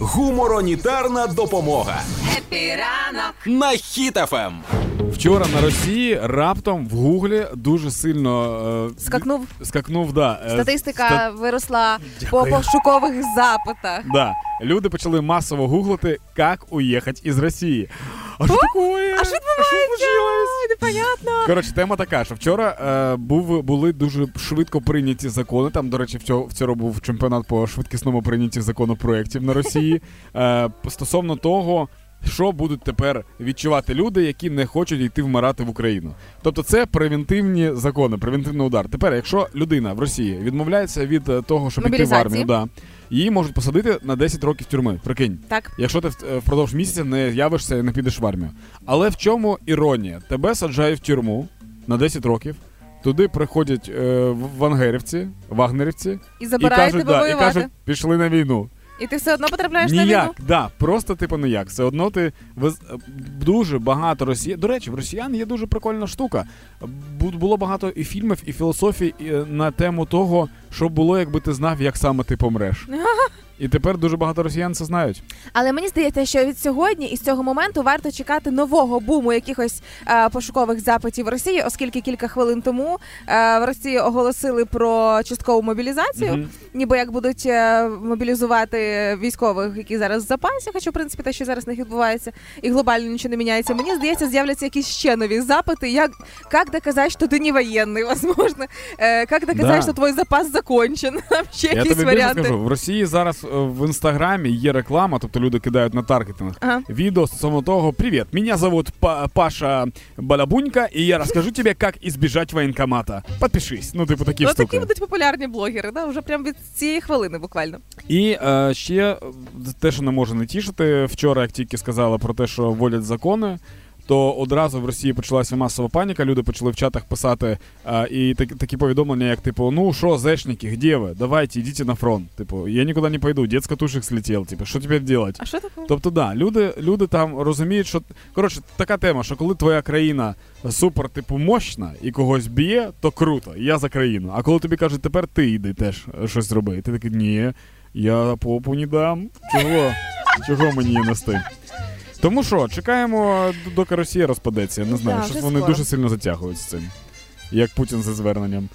Гуморонітарна допомога Happy ранок на Ем. Хіт FM. Вчора на Росії раптом в Гуглі дуже сильно е, Скакнув. скакнув. Да, е, Статистика ста- виросла Дякую. по пошукових запитах. да. Люди почали масово гуглити, як уїхати із Росії. А що таке? А що відбувається? Коротше, тема така, що вчора е, був, були дуже швидко прийняті закони. Там, до речі, вчора, вчора був чемпіонат по швидкісному прийнятті законопроєктів на Росії. Е, стосовно того, що будуть тепер відчувати люди, які не хочуть йти вмирати в Україну. Тобто це превентивні закони, превентивний удар. Тепер, якщо людина в Росії відмовляється від е, того, щоб йти в армію, да, її можуть посадити на 10 років тюрми. Прикинь. Так. Якщо ти е, впродовж місяця не з'явишся і не підеш в армію. Але в чому іронія? Тебе саджають в тюрму на 10 років. Туди приходять е, вангерівці, вагнерівці І забирають і кажуть, тебе да, і кажуть, пішли на війну. І ти все одно потрапляєш на ніяк, да, просто типу ніяк. Все одно ти вез- дуже багато росіян. До речі, в росіян є дуже прикольна штука. Бу- Було багато і фільмів, і філософій е, на тему того, що було, якби ти знав, як саме ти помреш. І тепер дуже багато росіян це знають. Але мені здається, що від сьогодні і з цього моменту варто чекати нового буму якихось е, пошукових запитів в Росії, оскільки кілька хвилин тому е, в Росії оголосили про часткову мобілізацію. Мгм. Ніби як будуть е, мобілізувати військових, які зараз в запасі, хоча в принципі те, що зараз них відбувається, і глобально нічого не міняється. Мені здається, з'являться якісь ще нові запити. Як, як доказати, що ти не воєнний, возможно, е, як доказати, Да. що твій запас закончен. Ще Я якісь тобі варіанти. скажу, в Росії зараз в інстаграмі є реклама, тобто люди кидають на таргетинг. Ага. Відео стосовно того, привіт, меня зовут Па- Паша Балабунька, і я розкажу тобі, як избежать воєнкомата. Подпишись. Ну, типу, такі Ну, штуки. такі будуть популярні блогери, да? вже прямо від цієї хвилини буквально. І е, ще те, що не може не тішити, вчора, як тільки сказали про те, що вводять закони. То одразу в Росії почалася масова паніка. Люди почали в чатах писати е, і так, такі повідомлення, як типу: ну що, зешники, де ви? Давайте, йдіть на фронт. Типу, я нікуди не пойду, дед з катушек слетів. Типу, що тепер робити? А що таке? Тобто, да, люди, люди там розуміють, що коротше, така тема, що коли твоя країна супер, типу, мощна і когось б'є, то круто, я за країну. А коли тобі кажуть, тепер ти йди теж щось зроби, ти такий, ні, я попу не дам. Чого? Чого мені її нести? Тому що, чекаємо, доки Росія розпадеться. Я не знаю, Да, щось вони скоро. дуже сильно затягують з цим. Як Путін зі зверненням.